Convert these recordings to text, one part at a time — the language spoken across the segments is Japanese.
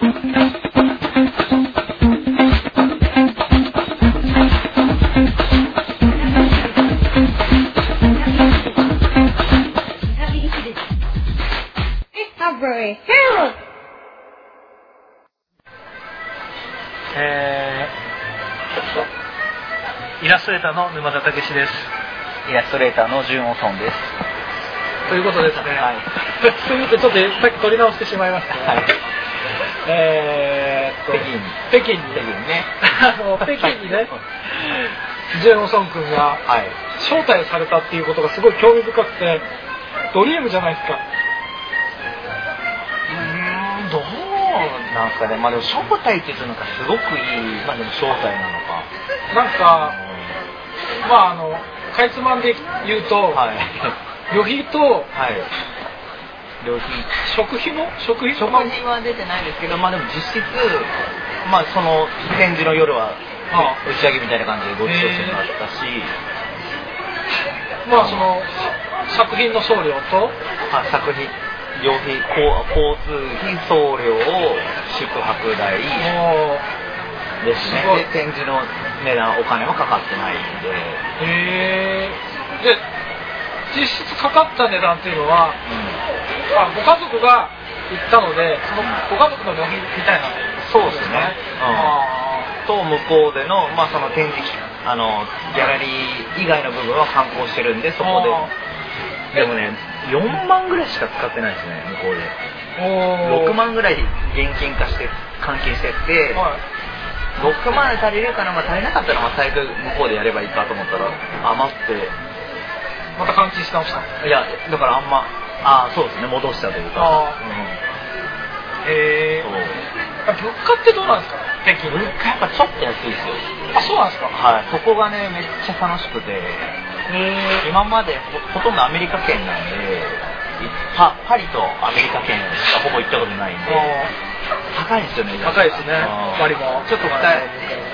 えー、イラストレーターの沼田武史です。イラストレーターのジュン・オソンです。ということですね。はいすみません、ちょっとさっき取り直してしまいました、ね。はいえー北京に北京に。北京ねあの、北京にね、ジェーン・オソン君がはい。招待されたっていうことがすごい興味深くて、ドリームじゃないですか。うーん、どうなんすかね。まあでも、招待っていうのがすごくいい、まあでも招待なのか。なんか、まああの、かいつまんで言うと、はい。旅費とはい。料費。食費も？食費？食費は出てないですけど、まあでも実質、まあその展示の夜はあ打ち上げみたいな感じでご馳走してもらったし、まあその作品の送料と？あ作品、料費、交交通費、送料、宿泊代。もですね。で、展示の値段、お金はかかってないんで、うへえで実質かかった値段っていうのはあご家族が行ったのでそのご家族の旅費みたいな。そうですね。あうん、と、向こうでの、まあその展示、あの、ギャラリー以外の部分は観光してるんで、そこあで。でもね、4万ぐらいしか使ってないですね、向こうで。ーおー。6万ぐらい現金化して換金してって、はい。6万で足りるかな、まあ、足りなかったらまあ最悪向こうでやればいいかと思ったら余って。また換金し直したいやだからあんまああそうですね戻したというか。あうん。へえそう。物価ってどうなんですか？北京物価やっぱちょっと安いですよ。あそうなんですか？はい。そこがねめっちゃ楽しくて。今までほほとんどアメリカ圏なんでいパパリとアメリカ圏しかほぼ行ったことないんで。高いですよね高いですねうん。パリもちょっと二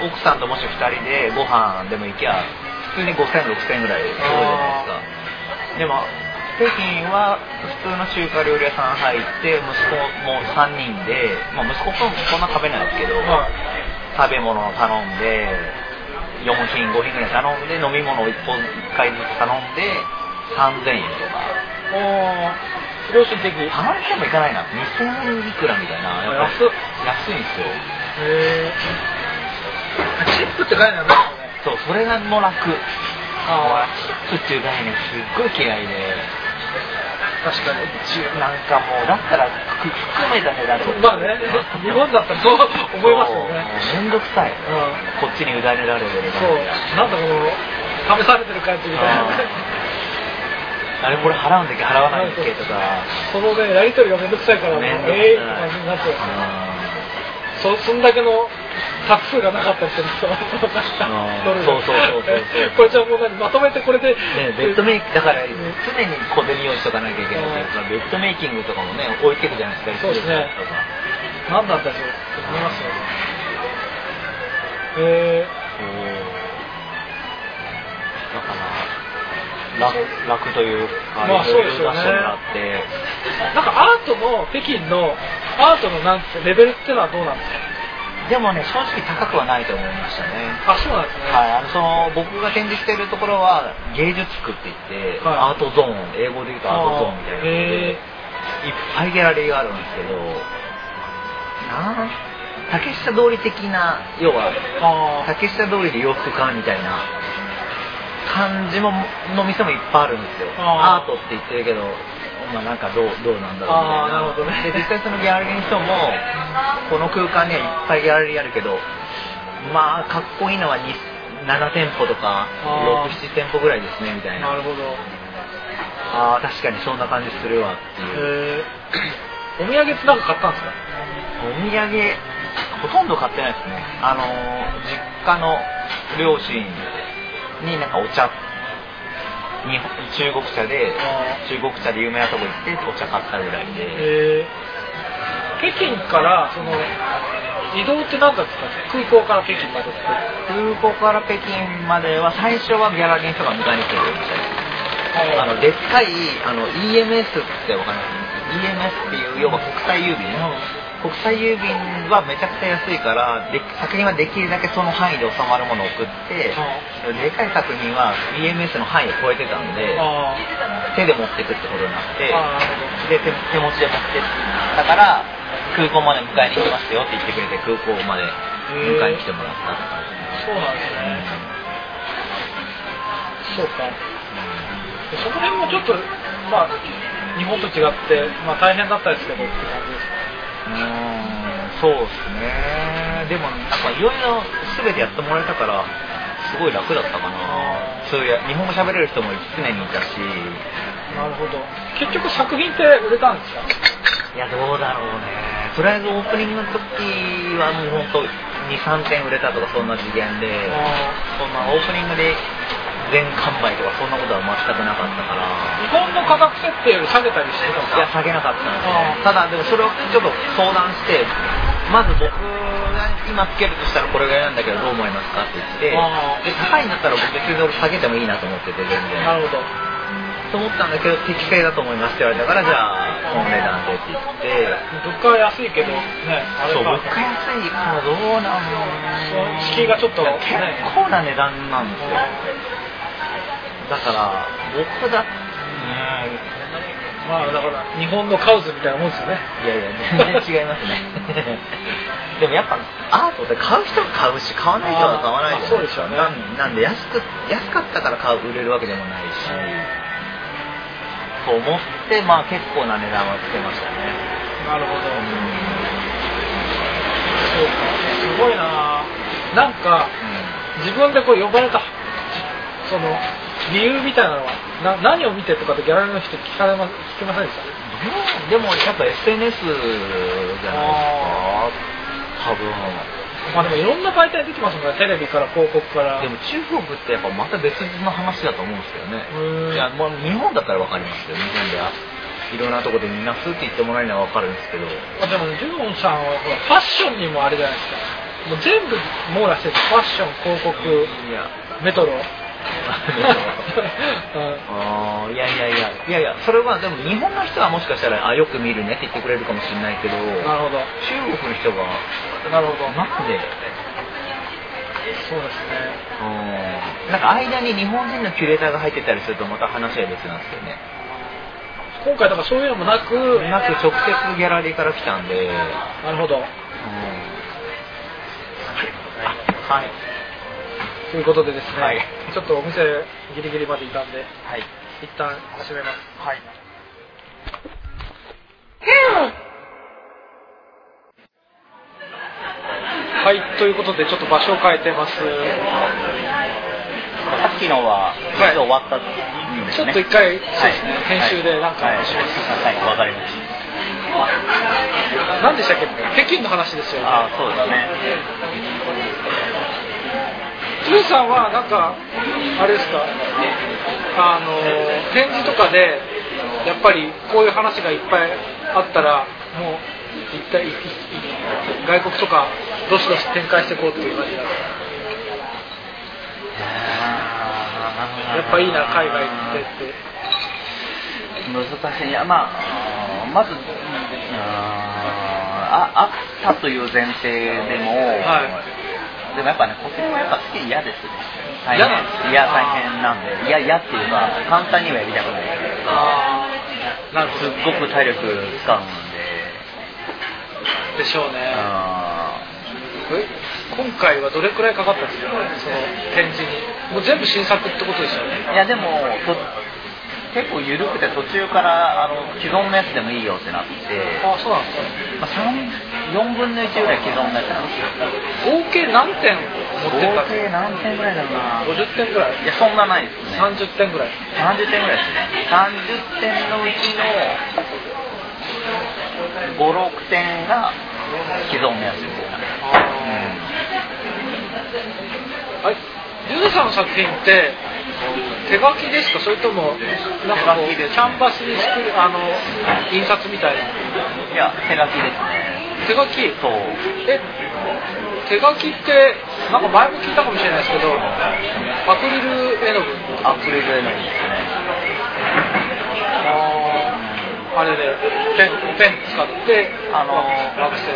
人奥さんともし2人でご飯でも行きゃ普通に5000、6000ぐらいするじゃないですか。でも北京は普通の中華料理屋さん入って息子も3人で、まあ、息子ともそんな食べないですけど、はい。食べ物を頼んで4品5品ぐらい頼んで飲み物を1本1回ずつ頼んで3000円とか。おー。良心的。へ頼んでもいかないな。2000円いくらみたいな。やっぱ安っ安いんですよ。えチップって概念ないそうそれがもう楽。あチップっていう概念すっごい嫌いで確かに。なんかもうだったらく含めた値段まあね日本だったらそう思いますよね。そう。めんどくさい。うんこっちに委ねられるそう。なんだこの試されてる感じみたいな。ああ。れこれ払うんだっけ？払わないんだっけ？とか。そのねやり取りがめんどくさいからもうめんどくさい。ええって感じになってそそんだけのタ数がなかったりするとそうそうそうそうそう。これじゃあもう何まとめてこれで、ね、ベッドメイクだからね常に小銭用意しとかなきゃいけないっていうかベッドメイキングとかもね置いてくじゃないですかそうですね。何だろうって思いますよ。えだから楽楽というか、まあそうですよね。なんかアートの北京のアートのなんてレベルってのはどうなんですか？でもね正直高くはないと思いましたね。あそうなんですね、はい、あのその僕が展示しているところは芸術区って言って、はい。アートゾーン英語で言うとアートゾーンみたいなのでいっぱいギャラリーがあるんですけどなん竹下通り的な要はあ竹下通りで洋服買うみたいな感じもの店もいっぱいあるんですよ。アートって言ってるけどまあなんかどうどうなんだろうみたいな。あーなるほどね。で実際そのギャラリーの人もこの空間にはいっぱいギャラリーあるけどまあかっこいいのはに7店舗とかあー。67店舗ぐらいですねみたいな。なるほど。ああ確かにそんな感じするわっていう。えー、お土産ってなんか買ったんですか？お土産ほとんど買ってないですね。あのー実家の両親になんかお茶日本中国茶であ中国茶で有名なとこ行ってお茶買ったぐらいで。えー、北京からその移動って何だったんですか空港から北京まで空港から北京までは最初はギャラリーの人が迎えに来てくれましたねあのでっかいあの EMS ってわかります？EMS っていう要は国際郵便国際郵便はめちゃくちゃ安いからで作品はできるだけその範囲で収まるものを送って、でかい作品は EMS の範囲を超えてたんであ手で持ってくってことになってで手手持ちで持ってだから空港まで迎えに行きますよって言ってくれて空港まで迎えに来てもらったって感じそうなんですね、そうか。でその辺もちょっとまあ日本と違って、まあ、大変だったですけどって感じですか？うーんそうですね。でもなんかいろいろ全てやってもらえたからすごい楽だったかな。そういう日本語喋れる人も常にいたし。なるほど。結局作品って売れたんですか？いやどうだろうね。とりあえずオープニングの時はもう本当23点売れたとかそんな次元で。そんなオープニングで全完売とかそんなことは全くなかったから。日本の価格設定より下げたりしてたいやか下げなかったんですね。ただでもそれをちょっと相談してまず僕が今つけるとしたらこれぐらいなんだけどどう思いますかって言ってで高いんだったら僕別に俺下げてもいいなと思ってて全然。なるほど。と思ったんだけど適正だと思いますって言われたからじゃあこの値段でって言って。物価は安いけどねあれそう物か価安いからどうなんそう敷居がちょっとね。結構な値段なんですよだから僕だ。うん。まあだから日本のカウズみたいなもんですよね。いやいや、全然違いますね。でもやっぱアートって買う人が買うし、買わない人は買わないじゃないですよね。なんで安く、安かったから買う売れるわけでもないし、と思って、まあ結構な値段はつけましたね。なるほど。うそうか。すごいな。なんかん。自分でこう呼ばれたその理由みたいなのはな何を見てとかってギャラリーの人聞かれま聞きませんでした？でもやっぱ SNS じゃないですか、多分。まあでもいろんな媒体出てますもんねテレビから広告からでも中国ってやっぱまた別の話だと思うんですよね。うーんいや、もう日本だったらわかりますよ。日本ではいろんなところでみんなスーって言ってもらえるのはわかるんですけど。まあでもジュンさんはほらファッションにもあれじゃないですかもう全部網羅してるファッション広告。メトロうんあーいやいやいや、いやいや、それはでも日本の人はもしかしたら、あ、よく見るねって言ってくれるかもしれないけど、なるほど。中国の人が、なるほど。なんで、そうですね。うん、なんか間に日本人のキュレーターが入ってたりするとまた話は別なんですよね。今回だからそういうのもなくなく直接ギャラリーから来たんで、なるほど。はい。ということでですね、はいちょっとお店ギリギリまでいたんではい。一旦閉めますはい。はいということでちょっと場所を変えてますさっきのは、い一度終わったね。ちょっと一回、そうはいですね、編集でなんかはい、します。はい、わかりました。何でしたっけ？北京の話ですよね。あそうですね。ジュンさんはなんか、あれですか、あの、展示とかで、やっぱりこういう話がいっぱいあったら、もう、一体、いい外国とか、どしどし展開していこうっていう感じなんですか？やっぱいいな、海外行ってって。難しい。いや、まあ、まず、ああったという前提でも、はでもやっぱね、こっちもやっぱ好き嫌ですね。大嫌なんです変。いや、大変なんで。いや、嫌っていうか、簡単にはやりたくない。ああ、なるほすっど。ごく体力使うんで。でしょうね。あえ？今回はどれくらいかかったんですか？その展示に。もう全部新作ってことですよね。ーいや、でも、と結構緩くて途中からあの既存のやつでもいいよってなって、あそうなんですか。まあ、3 4分の1ぐらい既存のやつなんですよ。合計何点持って合計何点ぐらいだろうな。か50点ぐらいいや、そんなないですね。30点ぐらい30点ぐらいですね。30点のうちの5、6点が既存のやつみたいな。はいジュンさんの作品って手書きですか？それともなんかこう手書きですキャンバスに作るあの印刷みたいな？うんいや、手書きですね。手書き？そう。え手書きってなんか前も聞いたかもしれないですけどアクリル絵の具？アクリル絵の具。ですね。ああれでペンペン使ってあの惑星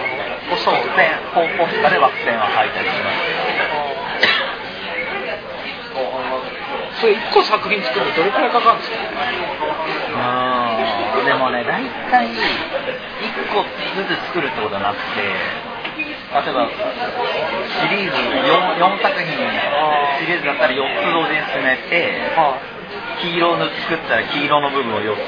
をそうペンポポスタで惑星は書いたりしますそれ1個作品作るのどれくらいかかるんですか？うん。でもね大体1個ずつ作るってことはなくて例えばシリーズ 4, 4作品シリーズだったら4つ同時に進めては黄色の作ったら黄色の部分を4つ。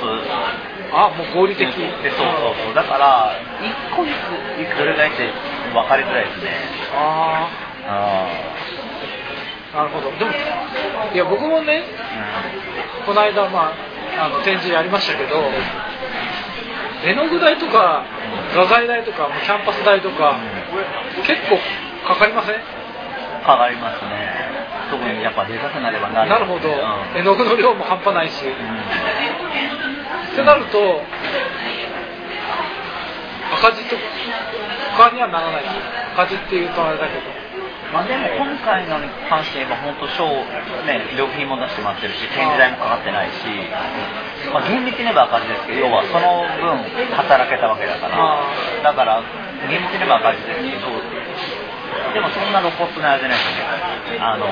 あもう合理的。でそうそうそう。だから1個ずつどれぐらいって分かりづらいですね。あああなるほど。でもいや僕もねあこの間、まあ、あの展示やりましたけど絵の具代とか画材代とかキャンパス代とか結構かかりません？かかりますね。特にやっぱでかくなればなる。なるほど。うん。絵の具の量も半端ないし。うん。ってなると赤字とかにはならない赤字っていうとあれだけどまあでも今回のに関して言えば本当賞ね料品も出してもらってるし展示代もかかってないし、まあ、厳密に言えば赤字ですけど要はその分働けたわけだからあだから厳密に言えば赤字ですけどでもそんな露骨なあれじゃないですあの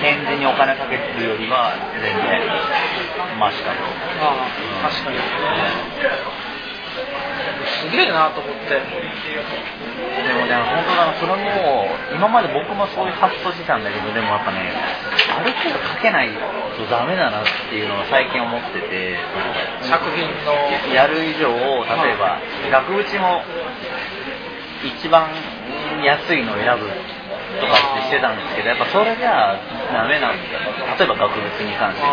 展示にお金かけてるよりは全然マシかと。確かにすげえなと思って。でもね、本当だな、それも、今まで僕もそういう発想してたんだけど、でもやっぱね、ある程度かけないとダメだなっていうのを最近思ってて、作品の。やる以上、例えば、額縁も一番安いのを選ぶとかってしてたんですけど、やっぱそれじゃダメなんだよ。例えば額縁に関して。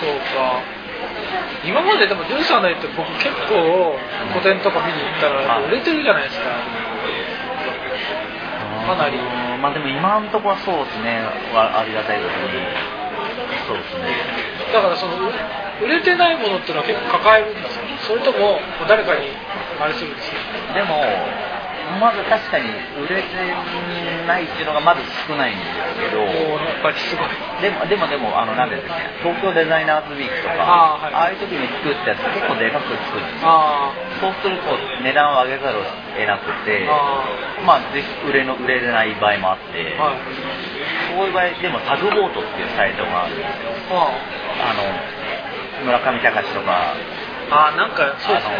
そうか今まででもジュンさんの絵って僕結構個展とか見に行ったら売れてるじゃないですか。うんかなり。うんまあでも今のところはそうですね、わありがたいことに。そうですね。だからその売売れてないものっていうのは結構抱えるんですよそれとも誰かにあれするんですよでも、まず確かに売れてないっていうのがまず少ないんですけど、やっぱりすごい。でも、でも、でも、あの、なんですかね、東京デザイナーズウィークとか、あーはい。ああいう時に作ったやつ結構でかく作るんですよ。あそうすると値段を上げざるを得なくて、あまあ、売れの売れない場合もあって、あはいそういう場合、でもタグボートっていうサイトがあるんですよ。ああの、村上隆とか、ああなんかそうですね。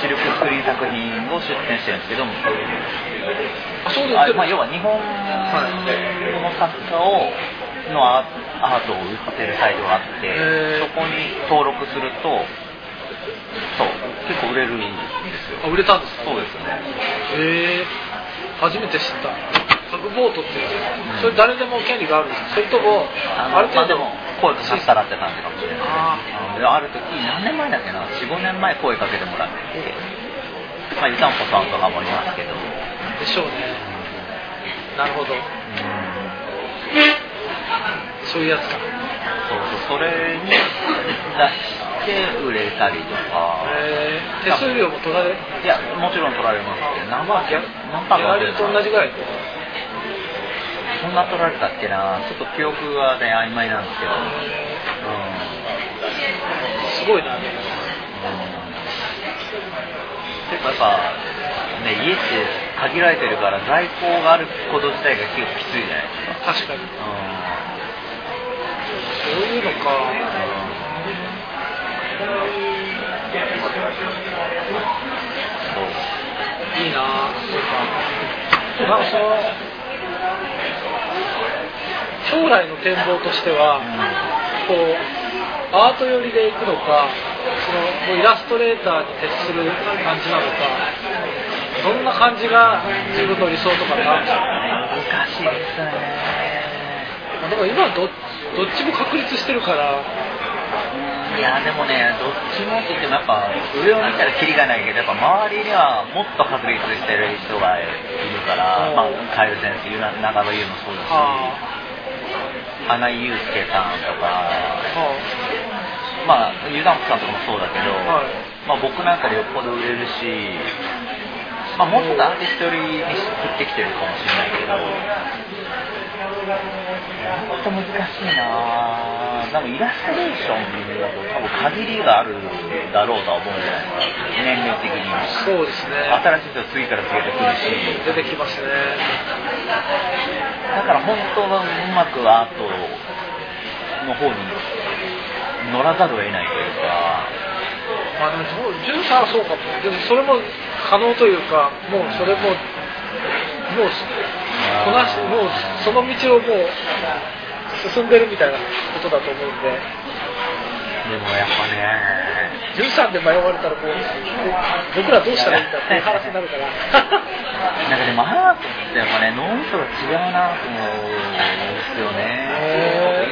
シルクスクリーン作品を出展してるんですけども、あそうですまあ、要は日本の作家をのアアートを売ってるサイトがあってそこに登録するとそう結構売れるんですよ。あ売れたんですか？そうですね。へえ初めて知った。タグボートっていうそれ誰でも権利があるんですか？それともある程度声かかったらって感じかもしれないある時何年前だっけな？45年前声かけてもらっててまあ湯たんぽさんとかもいますけど。あでしょうね。なるほど。うん。そういうやつかそうそうそれに出して売れたりとか。手数料も取られいやもちろん取られますけど何パーギャ何パーギャラリーと同じぐらいそんな取られたっけな？ちょっと記憶がね曖昧なんですけど。うん、うんすごいな結構やっぱね家って限られてるから在庫があること自体が結構きついじゃないですか。確かに。うん。そう。いうのかそういいなそうかなんか。その将来の展望としてはこうアート寄りでいくのかそのもうイラストレーターに徹する感じなのかどんな感じが自分の理想とかってあるんですか？難しいですね。だから今はどどっちも確立してるから。いやでもねどっちもって言ってもやっぱ上を見たらキリがないけどやっぱ周りにはもっと確立してる人がいるから、うん。まあ、カエル先生ゆな長野優もそうだしあ花井祐介さんとかあまあ湯田さんとかもそうだけど、はいまあ、僕なんかでよっぽど売れるし、まあ、もうちょっとアーティスト寄りに振ってきてるかもしれないけど本当難しいなぁ。多分イラストレーションだと多分限りがあるだろうとは思うんじゃないですか。年齢的に。そうですね新しい人次から次へと来るし。出てきますねだから本当はうまくアートの方に乗らざるを得ないというか。まあでもそう13はそうかも。でもそれも可能というかもうそれももうこなしもうその道をもう進んでるみたいなことだと思うんで。でもやっぱね、13で迷われたらもうえ僕らどうしたらいいんだっていう話になるから。なんかでもアートってやっぱね、脳みそが違うなと思うんですよね。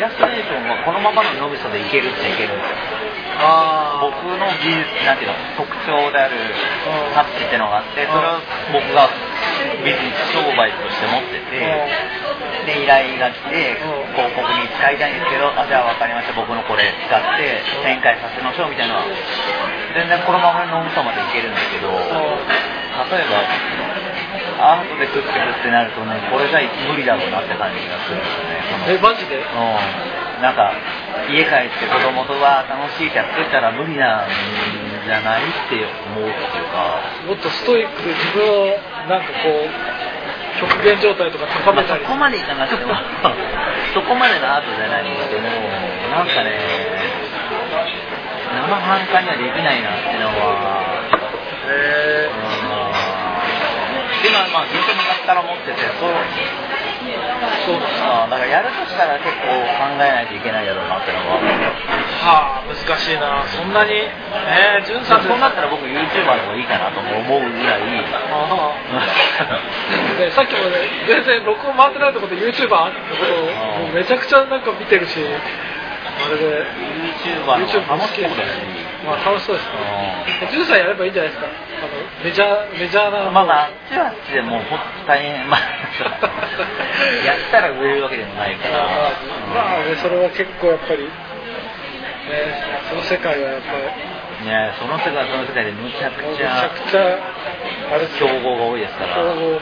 イラストレーションはこのままの脳みそでいけるっちゃいけるんですよ。あ僕の技術、なんていうの、特徴であるタッチっていうのがあって、それを僕がビジネス商売として持ってて、で、依頼が来て、うん。広告に使いたいんですけど、あ、じゃあ分かりました、僕のこれ使って展開させましょうみたいなのは、全然このままの脳みそまでいけるんですけど、例えば、アートで食ってくってなるとね、これじゃ無理だろうなって感じがするんですよね。えマジで？うん、なんか家帰って子供とは楽しいってやってたら無理なんじゃないって思うっていうか、もっとストイックで自分をなんかこう極限状態とか高めたり。まあそこまでいかなくても そこまでのアートじゃないにしてもなんかね生半可にはできないなっていうのはへうん今まあずっと昔から持っててそうーそうなんですかあだからやるとしたら結構考えないといけないだろうなっていうのはは。あ難しいな。そんなに。えー、潤さんそうなったら僕 YouTuber の方がいいかなとも思うぐらいああでさっきもね全然録音回ってないところで YouTuber ってことをもうめちゃくちゃなんか見てるしあれで YouTuber の楽しそうだしまあ楽しそうですね。潤さんやればいいんじゃないですか。あのメジャーメジャーな。まあまああっちはあっちでもうほ大変。まあやったら売れるわけでもないから。まあねそれは結構やっぱりねその世界はやっぱり。ねその世界はその世界でむちゃくめちちゃゃくちゃあれ競よ。合が多いですから。競合もね、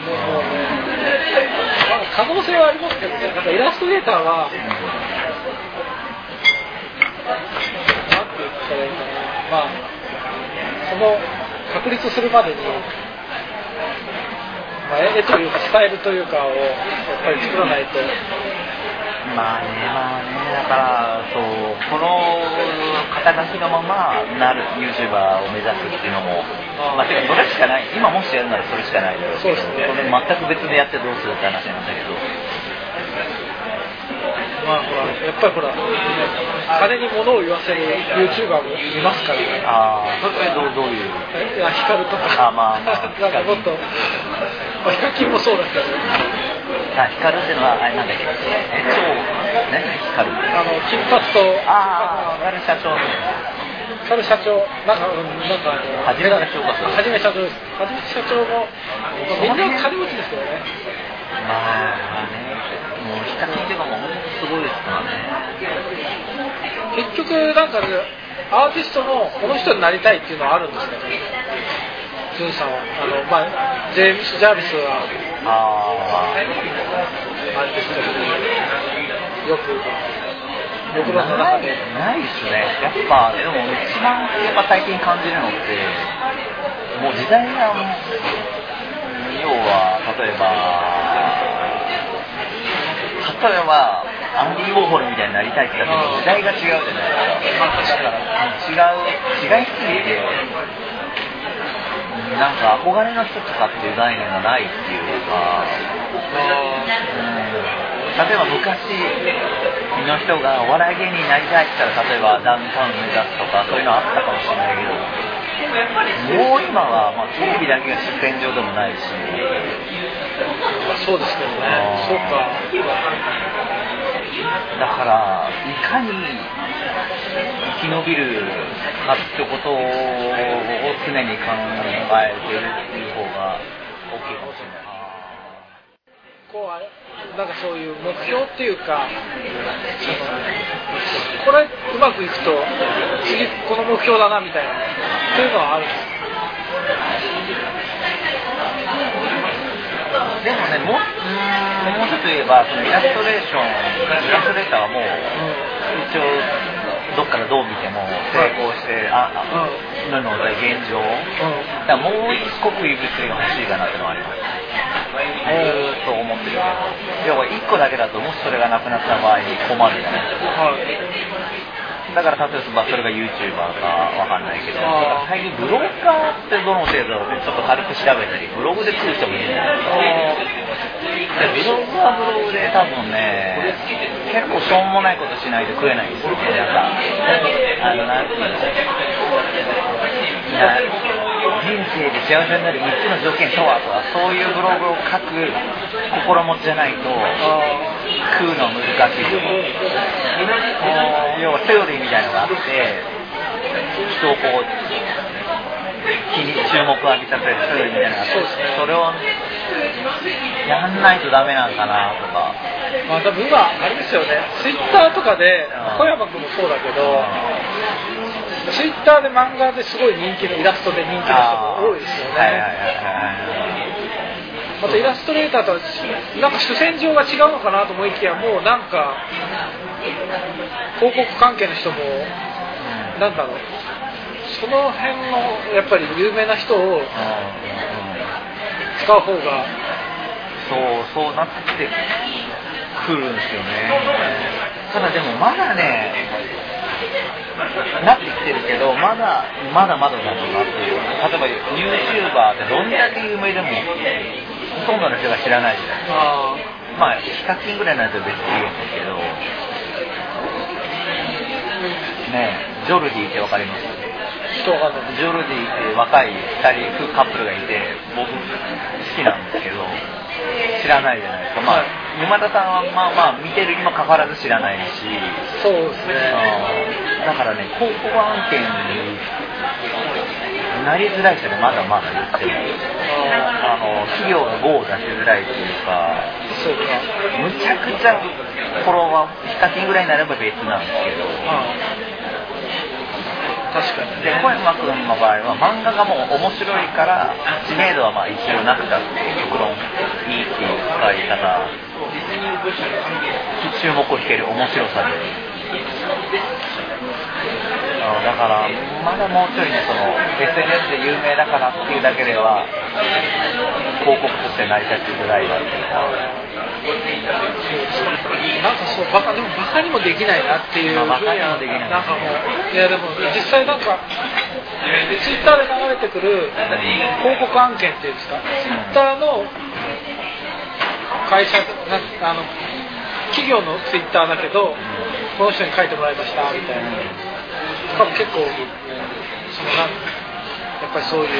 まあ、可能性はありますけどね。なんかイラストレーターはなんまあその確立するまでに、まあ、絵というかスタイルというかをやっぱり作らないと。まあねまあねだからそうこの肩書きのままなる YouTuber を目指すっていうのもまあてかそれしかない。今もしやるならそれしかないだろうけどそうですね。全く別でやってどうするって話なんだけどまあほらやっぱりほら金に物を言わせる YouTuber もいますからね。ああどうどういう？いや光とか。あまあまあ なんかもっと、まあ、ヒカキンもそうだけどあ光るっていうのはあれなんだっけ？え超ね光。るあの金髪とああ光る社長。光社長。なんかうんなんかはじめ社長かはじめ社長です。はじめ社長もみんな金持ちですよね。まあねもう光っていうかもう本当すごいですからね。結局なんかねアーティストのこの人になりたいっていうのはあるんですかねジュンさんは。あのまあジェームス・ジャービスはあアーティストによく僕らの中でないですね。やっぱでも一番やっぱ最近感じるのってもう時代が要は例えば例えばアンディ・ウォーホルみたいになりたいって言ったら時代が違うじゃないですか違う違いすぎてなんか憧れの人とかっていう概念がないっていうか例えば昔の人がお笑い芸人になりたいって言ったら例えばダウンタウン目指すとかそういうのあったかもしれないけどもう今は、まあ、テレビだけが出演上でもないしそうですけどね。そうか。だからいかに生き延びるかってことを常に考えてるっていう方が大きいかもしれない。こうあれなんかそういう目標っていうかこれうまくいくと次この目標だなみたいな。っていうのはあるんですでもねもうちょっと言えばそのイラストレーションイラストレーターはもう一応どっからどう見ても成功して、あなので現状うん。だもう一国異物が欲しいかなっていうのはあります。ずーっと思ってるけど。要は1個だけだともしそれがなくなった場合困るじゃないですか。はいだから例えばそれが YouTuber かわかんないけど最近ブロガーってどの程度だろうってちょっと軽く調べたりブログで食う人もいるじゃないですかでブログはブログで多分ね結構しょうもないことしないと食えないんですよねなんかあのなんていうの。い や人生で幸せになる3つの条件とはとかそういうブログを書く心持ちじゃないとあ食うのは難しいと思う。要はセオリーみたいのがあって人をこう気に注目を浴びさせるセオリーみたいなのがあってそれをやんないとダメなんかなとか。まあ多分今あれですよね。ツイッターとかでうん。小山君もそうだけどツイッターで漫画ですごい人気のイラストで人気の人も多いですよね、またイラストレーターとはなんか主戦場が違うのかなと思いきやもうなんか広告関係の人もなんだろう。その辺のやっぱり有名な人を使う方がそうそうなってくるんですよね。ただでもまだねなってきてるけどまだまだまだだろうなっていう例えば YouTuber ってどんだけ有名でもほとんどの人が知らないじゃないあまあヒカキンぐらいになると別にいいんですけどねえジョルディってわかります？ジョルディって若い2人カップルがいて僕好きなんですけど知らないじゃないですか。まあ沼田さんはまあまあ見てるにもかかわらず知らないし。そうですね。だからね広告案件になりづらい人がまだまだ言ってる。ああの企業が GO を出しづらいっていうかーそうか。むちゃくちゃフォロワーヒカキンぐらいになれば別なんですけど。あ確かにで小山君の場合は漫画がもう面白いから知名度はまあ一応なくたって極論いいっていう使い方。注目を引ける面白さで。あのだからまだもうちょいねその SNS で有名だからっていうだけでは広告として成り立ちづらいなっていうかなんかそうバカでもバカにもできないなっていうまあバカにもできない。なんかもういやでも実際なんかツイッターで流れてくる広告案件っていうんですか？ツイッターの会社なあの企業のツイッターだけどこの人に書いてもらいましたみたいな。多分結構そのなん。やっぱりそういう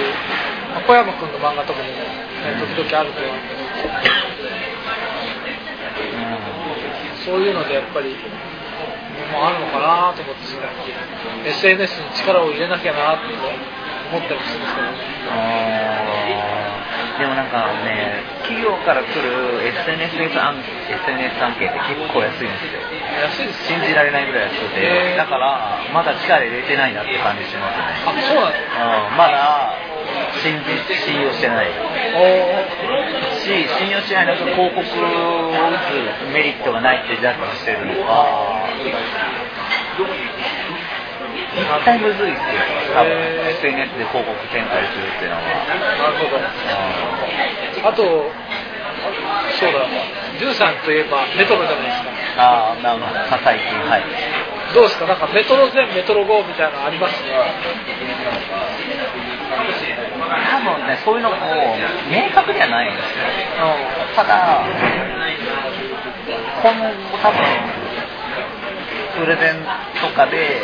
まあ小山君の漫画とかにも、ね、時々あると思うんですけどそういうのでやっぱりもうあるのかなと思って SNS に力を入れなきゃなって思ったりするんですけどね。でもなんかね企業から来る SNS 案 SNS 案件って結構安いんですよ。安いです信じられないぐらい安くてだからまだ力入れてないなって感じしますね。あそうなんですうんまだ信じ信用してない。おし信用しないのと広告を打つメリットがないってジャッジしてるのか絶対むずいっすよ多分 SNS で広告展開するっていうのはなるほど。あとそうだ。ジュンさんといえばメトロじゃないですかああなるほど。最近はいど。うですかなんかメトロ前メトロ後みたいなのありますね多分ねそういうのも明確ではないんですよただ今後多分プレゼンとかで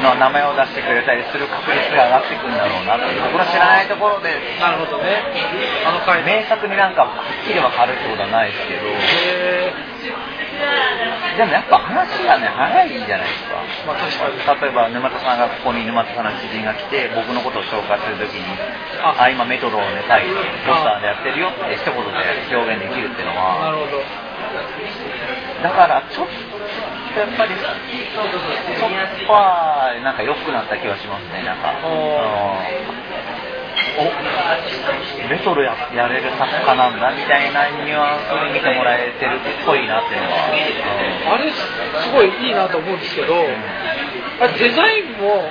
の名前を出してくれたりする確率が上がっていくんだろうなって僕の知らないところでなるほどね。あの回明確になんかはっきり分かるってことはないですけど。へでもやっぱ話がね早いんじゃないですか。ーまあ確かに。例えば沼田さんがここに沼田さんの知人が来て僕のことを紹介するときに「あ。あ今メトロをねタイポスターでやってるよ」って一言で表現できるっていうのなはるほどだからちょっとやっぱりそこはなんか良くなった気はしますねなんか。おレトロややれる作家なんだみたいなニュアンスで見てもらえてるっぽいなっていうのは、あれすごいいいなと思うんですけど、あれデザインも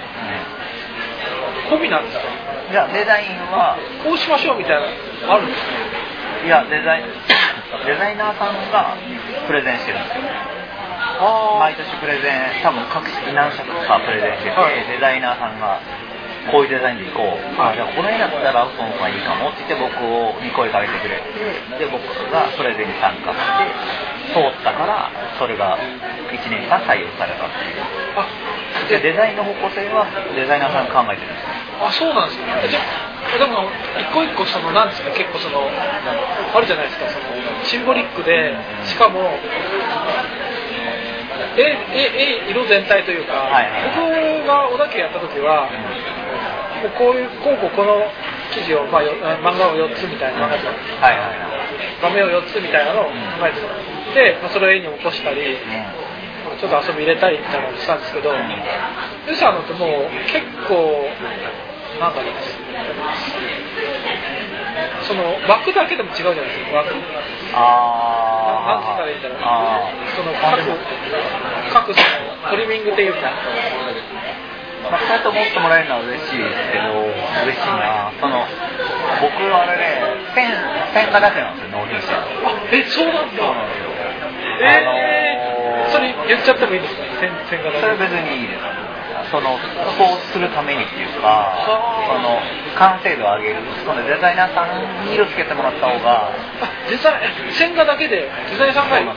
込みなんですか？いやデザインはこうしましょうみたいなのあるんですか？いやデザインデザイナーさんがプレゼンしてるんですよ。あ毎年プレゼン多分各式何社かプレゼンしてて、はい。デザイナーさんがこういうデザインでいこう、はい。あじゃあこの絵だったらその方がいいかもって言って僕をに声かけてくれ。てで僕がプレゼンに参加して通ったからそれが1年間採用されたっていう。あでデザインの方向性はデザイナーさんが考えてるんです。よあそうなんですかじゃあでも一個一個そのなんですか結構そのあるじゃないですかそのシンボリックでしかも絵絵絵色全体というか、はいはい僕が小田家やった時は、もうこういうこうこうこの記事を、まあ、よ漫画を4つみたいな漫画とはいはいはい。画面を4つみたいなのを考えてで、まあ、それを絵に起こしたりちょっと遊び入れたりみたいなのをしたんですけど、ルサーノってもう結構なんだろうその枠だけでも違うじゃないですか枠。ななんて言ったあらいいんだろう。あその各各そのトリミングっていうかまあ、そうやって思ってもらえるのは嬉しいですけど、嬉しいな。その、僕はあれね、なんですよ、納品して。あえそうなんだ。そうなんですよ。えー、あのーそれ言っちゃってもいいですか線線画だけ。それは別にいいです。その、そうするためにっていうか、その、完成度を上げる。そのデザイナーさんに色つけてもらった方が、あ実際え線画だけでデザイナーさんが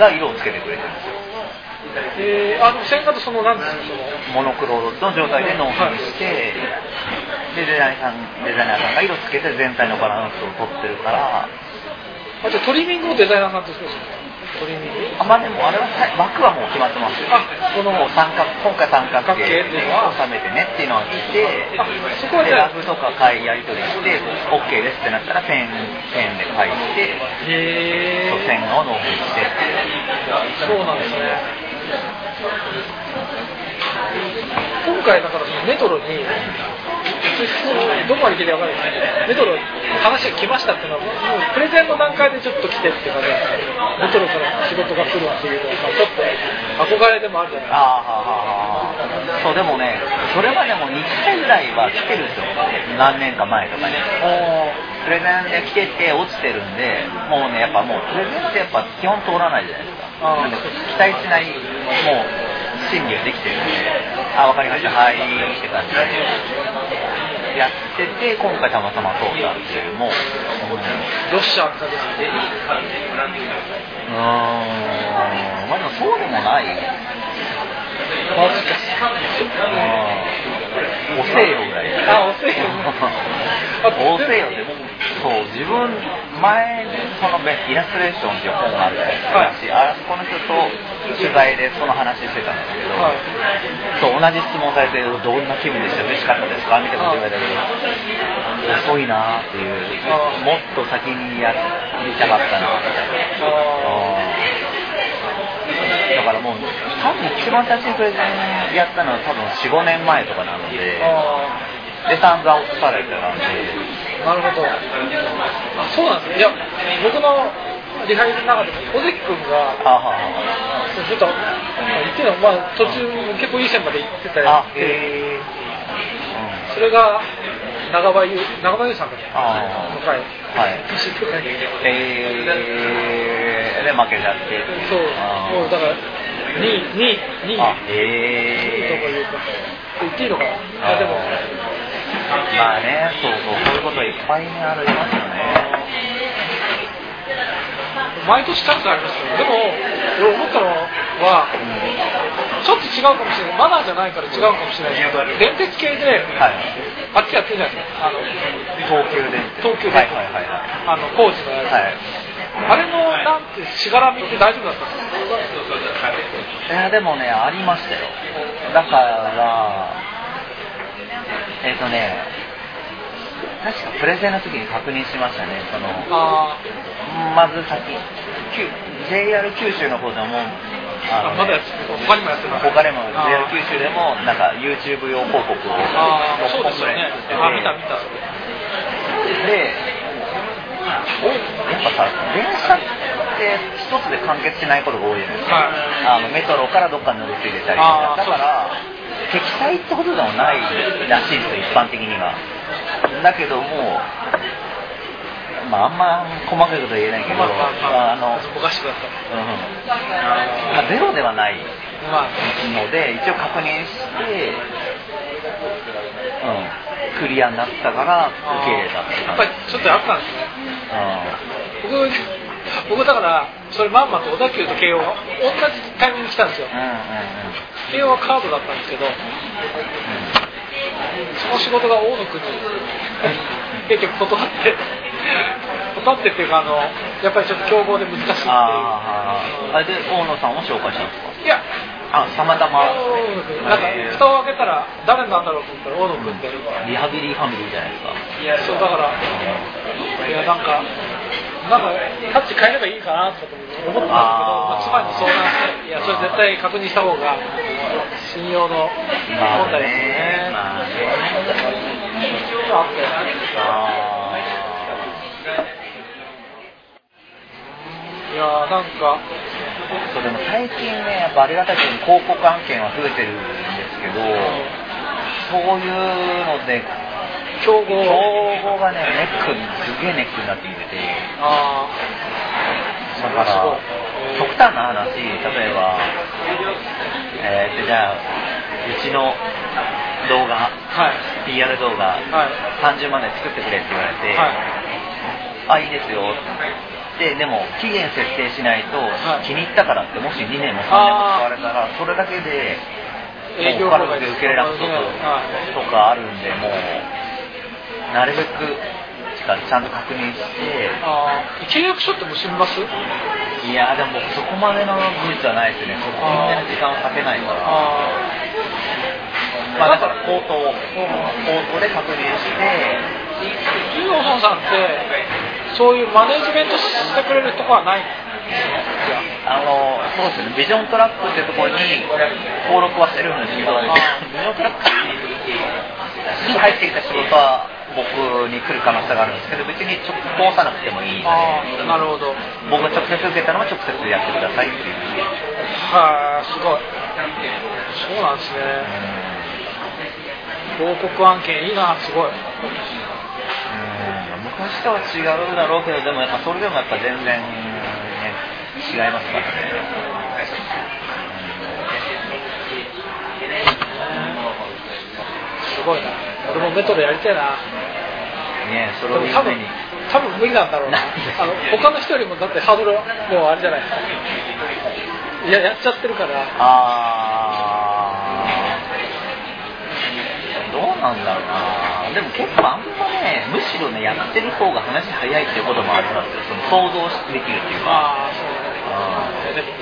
が色をつけてくれてるんですよ。えー、あの線画とそのなんですかその？モノクロの状態で納品して、でデザイナーさんデザイナーさんが色つけて全体のバランスを取ってるから。あじゃあトリミングをデザイナーさんとしてるんですか？トリミングあまあでもあれは枠はもう決まってますよあこの三角今回三角形三角形っていうのは収めてねっていうのを聞いてあそこでラグとか買いやり取りして OK ですってなったらペンペンで書いてへそう線を納品してっていう。そうなんですね。今回だからそのメトロにどこまで聞いて分かるんですけどメトロに話が来ましたっていうのはもうプレゼンの段階でちょっと来てっていう感じなんですけどメトロから仕事が来るっていうのはちょっと憧れでもあるじゃないですかああそうでもねそれまでも2回ぐらいは来てるんですよ何年か前とかに。プレゼンで来てて落ちてるんでもうねやっぱもうプレゼンってやっぱ基本通らないじゃないですか。なんで期待しないもう審理ができてるんで。あ分かりました。はいって感じでやってて今回たまたま通ったっていうもよっしゃって感じですねーん。まあでもそうでもない。マジかうん。遅えよぐらい。あ遅えよ。遅えよって僕そう自分前にそのねイラストレーションっていう本があるじゃない。ですか、はいあそこの人と取材でその話してたんですけど、はい。そう同じ質問されてどんな気分でした？嬉しかったですか？みたいなこと言われたけど遅いなっていうあもっと先にやりたかったなみただからもう多分一番最初にプレゼンやったのは多分45年前とかなのであで散々落とされてたんであなるほど。あそうなんですね。いや僕のリハビリの中でも小関君があはちょっと言ってるのまあ途中結構いい線まで行ってたありへえそれが長場優長場優さんだっの回はい。年とかにえー、で負けちゃって。そう。もうだから2位2位2位。あとかいうか。言っていいのかな。あでもまあねそうそうこういうこといっぱいねありますよね。毎年チャンスありますけどでも俺思ったのはちょっと違うかもしれない。マナーじゃないから違うかもしれない。電鉄系ではい。あっちやってるじゃない？ですかあの東急電鉄。東急電鉄。はいはいはいはい。あの工事のやつ、はい。あれのなんてしがらみって大丈夫だった？んですかいやでもねありましたよ。だから えっ、とね確かプレゼンの時に確認しましたね。そのあまず先。九 JR 九州の方でもあのまだ他にもやってる他でもあ JR 九州でもなんか YouTube 用広告をああそう6ですよね。あ見た見た。それでおやっぱさ電車って一つで完結しないことが多いじゃないですか、はあのメトロからどっかに乗り継いでたりだから敵対ってことでもないらしいんですよ一般的には。だけどもまああんま細かいことは言えないけど、まあまあの、うん。まあ、ゼロではないまあ。ので一応確認して、うん、クリアになったから受け入れたってやっぱりちょっとあったんですね。僕僕だからそれまんまと小田急と慶応が同じタイミングに来たんですよ。うんうんうん。うん慶応はカードだったんですけどその仕事が大野君に結局断って断ってっていうかあのやっぱりちょっと競合で難しいっていう。あーあれで大野さんを紹介したんですか？いや。あたまたま。なんか蓋を開けたら誰なんだろうと思ったら大野君ってリハビリファミリーじゃないですか。いやそうだからいやなんかなんかタッチ変えればいいかなとか思ったんですけどまあ、妻に相談していやそれ絶対確認した方が信用のまあ問題ですよね、まあね。あってあいやーなんかーそうでも最近ねやっぱありがたいことに広告案件は増えてるんですけどそういうので競合。競合がねネックにすげえネックになってきてて。あだから極端な話例えばえー、とじゃあうちの動画あはい。PR 動画はい。30万で作ってくれって言われて、はい。あいいですよ。ででも期限設定しないと、はい。気に入ったからってもし2年も3年も使われたらそれだけでもう他の妨害で受けれなくとかあるんでもうなるべくちゃんと確認して。契約書って結びますいやでも僕そこまでの技術はないですね。そこまでの時間をかけないから。あまあだから口頭口頭で確認して。ーユーホンさんってそういうマネジメントしてくれるとこはないあのそうですねビジョントラックってところに登録はしてるんですけどビジョントラックに入ってきた仕事は僕に来る可能性があるんですけど別に直通さなくてもいいんでああなるほど。僕が直接受けたのは直接やってくださいっていう。はいすごい。そうなんですね。広告案件いいなすごい。うん。昔とは違うだろうけどでもやっぱそれでもやっぱ全然、ね、違いますからね。すごいな俺もメトロやりたいな。ねそれを夢に。多分無理なんだろうな。あの他の人よりもだってハードルもうあれじゃない。ですかいややっちゃってるから。あー。どうなんだろうな。でも結構あんまねむしろねやってる方が話早いっていうこともありますよ。その想像できるっていうか。ああそうあねでもわ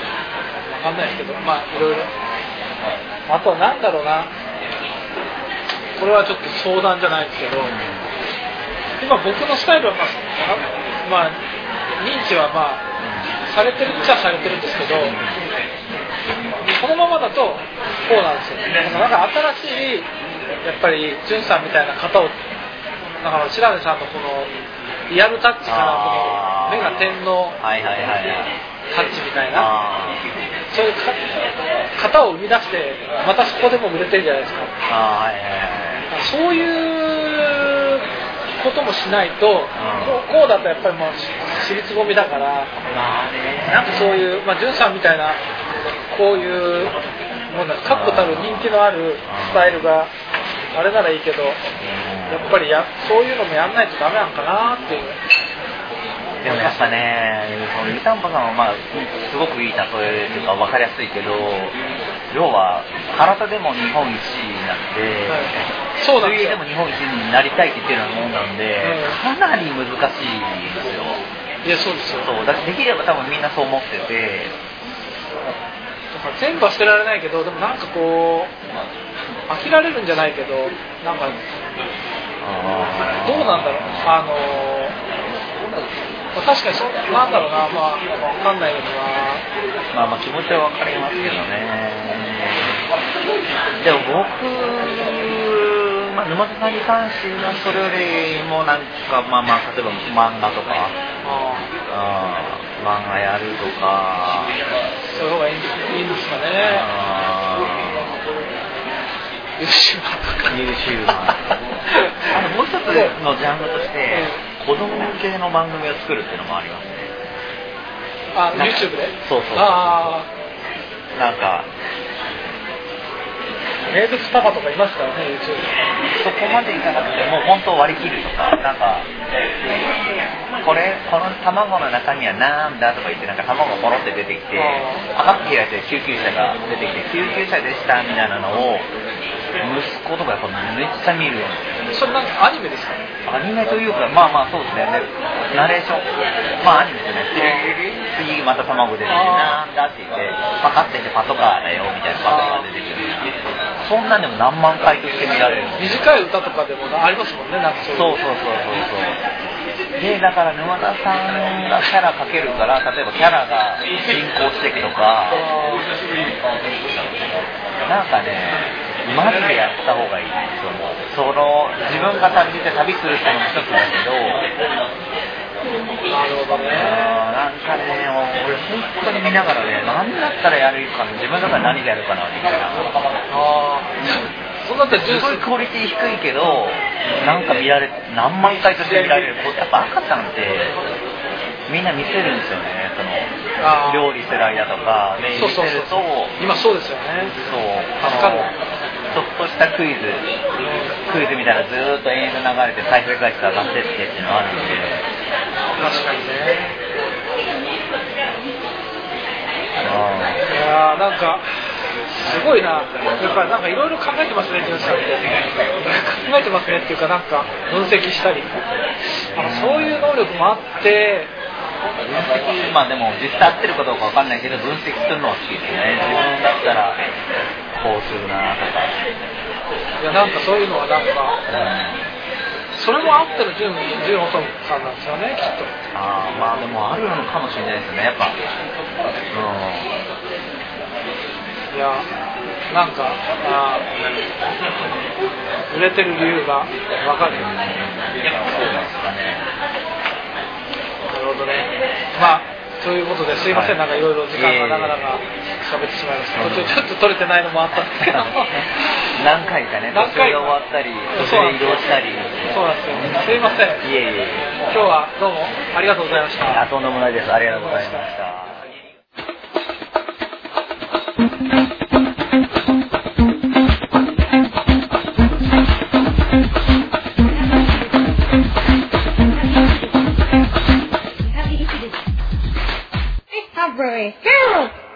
かんないですけど。まあいろいろ。あとはなんだろうなこれはちょっと相談じゃないですけど今僕のスタイルはまあ、あまあ、認知はまあされてるっちゃされてるんですけどこのままだとこうなんですよ。なんか新しいやっぱりんさんみたいな方をだから白根さんのこのリアルタッチからこの目が点のタッチみたいなあそういうか型を生み出してまたそこでも売れてるじゃないですかそういうこともしないと、こうこうだとやっぱりもう私立ごみだからまあね。なんかそういう、まあ、んさんみたいなこういうもうなんか確固たる人気のあるスタイルがあれならいいけどやっぱりやそういうのもやんないとダメなんかなっていう。でもやっぱね、その湯たんぽさんはまあすごくいい例えというか分かりやすいけど、要は体でも日本一になって、そうなんですよ。でも日本一になりたいって言ってるようなもんなんで、うんかなり難しいんですよ。いやそうですよ。そうだできれば多分みんなそう思ってて、だから全部は捨てられないけどでもなんかこう飽きられるんじゃないけどなんかどうなんだろう。あのまあ確かにそうなんだろうな。まあわかんないけどな。まあまあ気持ちは分かりますけどね。でも僕、ままあ、沼田さんに関してはそれよりもなんかまあまあ例えば漫画とかあ漫画やるとか。あそういう方がいいんですかね。あ YouTuber とか。ー YouTuber あのもう一つのジャンルとして子供向けの番組を作るっていうのもありますね。あ YouTube で？そうそうあなんかあ名物パパとかいますからね YouTube そこまでいかなくてもう本当割り切るとかなんかこれこの卵の中身はなんだとか言ってなんか卵がポロって出てきてパカッて開いて救急車が出てきて救急車でしたみたいなのを息子とかやっぱめっちゃ見るよそれなんかアニメですか？ねアニメというかまあまあそうですね。ねナレーション。まあアニメですね。次次また卵出てきてあなんだって言ってパカッて言ってパトカーだよみたいなパトカー出てくるそんなんでも何万回として見られる。の短い歌とかでもありますもんねなんかそういう。そうそうそうそうそう。でだから沼田さんがキャラかけるから例えばキャラが進行していくとか。なんかねマジでやった方がいいと思う。その自分が旅して旅するっていうのも一つだけどなるほどね。なんかね俺本当に見ながらね何だったらやるかな自分だったら何でやるかなみたいな。ああそっすごいクオリティ低いけどなんか見られ何万回として見られる。やっぱ赤ちゃんってみんな見せるんですよね。その料理する間とかね見せるとそう今そうですよね。そうあのちょっとしたクイズ。クイズみたいなのずーっと延々流れて再生回数上がってってっていうのがあるんで確かにね。あいやーなんかすごいな。やっぱりなんかいろいろ考えてますねジュンさんって。考えてますねっていうかなんか分析したり。あのそういう能力もあって。ー分析まあでも実際合ってるかどうかわかんないけど分析するのは好きですね。自分だったらこうするなとか。いやなんかそういうのはなんかうんそれもあってのジュンジュンホトンさんなんですよねきっと。ああまあでもあるのかもしれないですねやっぱ。いやなんかあー売れてる理由がわかるうんそうなん。ですかねなるほどね。まあ、ということですいません、なんかいろいろ時間がなかなか喋ってしまいました、途中ちょっと取れてないのもあったんですけど、何回かね、何回終わったり、途中で移動したり、そうなんですよ、すいません、いえいえ、今日はどうもありがとうございました。あとんでもないです、ありがとうございました。boy. Harold!